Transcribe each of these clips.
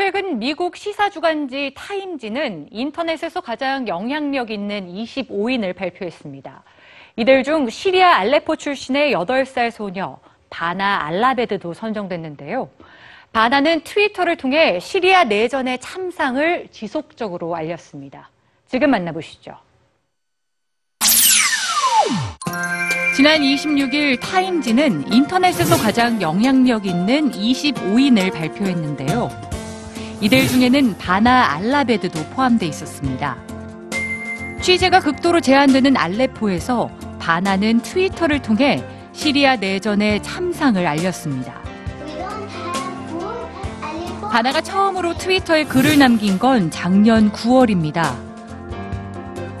최근 미국 시사 주간지 타임지는 인터넷에서 가장 영향력 있는 25인을 발표했습니다. 이들 중 시리아 알레포 출신의 8살 소녀 바나 알라베드도 선정됐는데요. 바나는 트위터를 통해 시리아 내전의 참상을 지속적으로 알렸습니다. 지금 만나보시죠. 지난 26일 타임지는 인터넷에서 가장 영향력 있는 25인을 발표했는데요. 이들 중에는 바나 알라베드도 포함돼 있었습니다. 취재가 극도로 제한되는 알레포에서 바나는 트위터를 통해 시리아 내전의 참상을 알렸습니다. 바나가 처음으로 트위터에 글을 남긴 건 작년 9월입니다.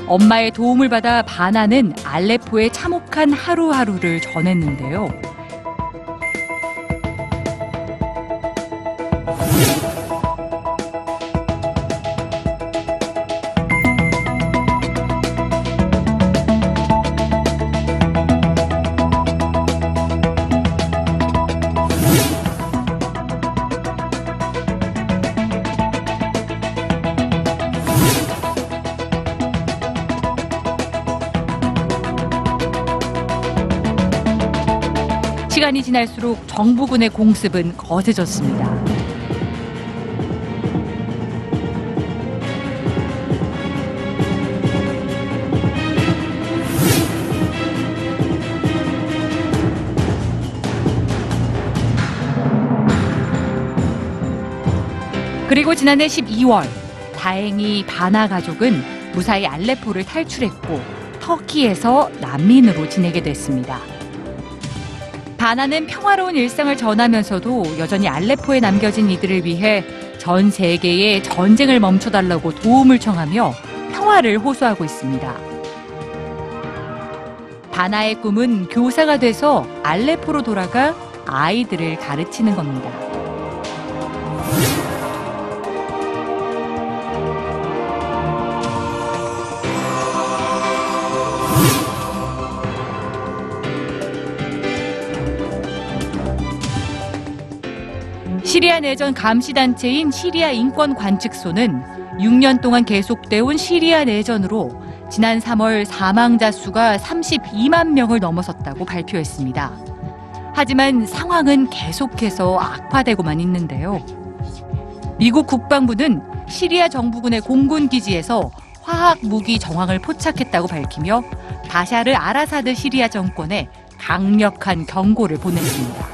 엄마의 도움을 받아 바나는 알레포의 참혹한 하루하루를 전했는데요. 시간이 지날수록 정부군의 공습은 거세졌습니다. 그리고 지난해 12월 다행히 바나 가족은 무사히 알레포를 탈출했고 터키에서 난민으로 지내게 됐습니다. 바나는 평화로운 일상을 전하면서도 여전히 알레포에 남겨진 이들을 위해 전 세계에 전쟁을 멈춰달라고 도움을 청하며 평화를 호소하고 있습니다. 바나의 꿈은 교사가 돼서 알레포로 돌아가 아이들을 가르치는 겁니다. 시리아 내전 감시단체인 시리아 인권관측소는 6년 동안 계속돼 온 시리아 내전으로 지난 3월 사망자 수가 32만 명을 넘어섰다고 발표했습니다. 하지만 상황은 계속해서 악화되고만 있는데요. 미국 국방부는 시리아 정부군의 공군 기지에서 화학 무기 정황을 포착했다고 밝히며 바샤르 아라사드 시리아 정권에 강력한 경고를 보냈습니다.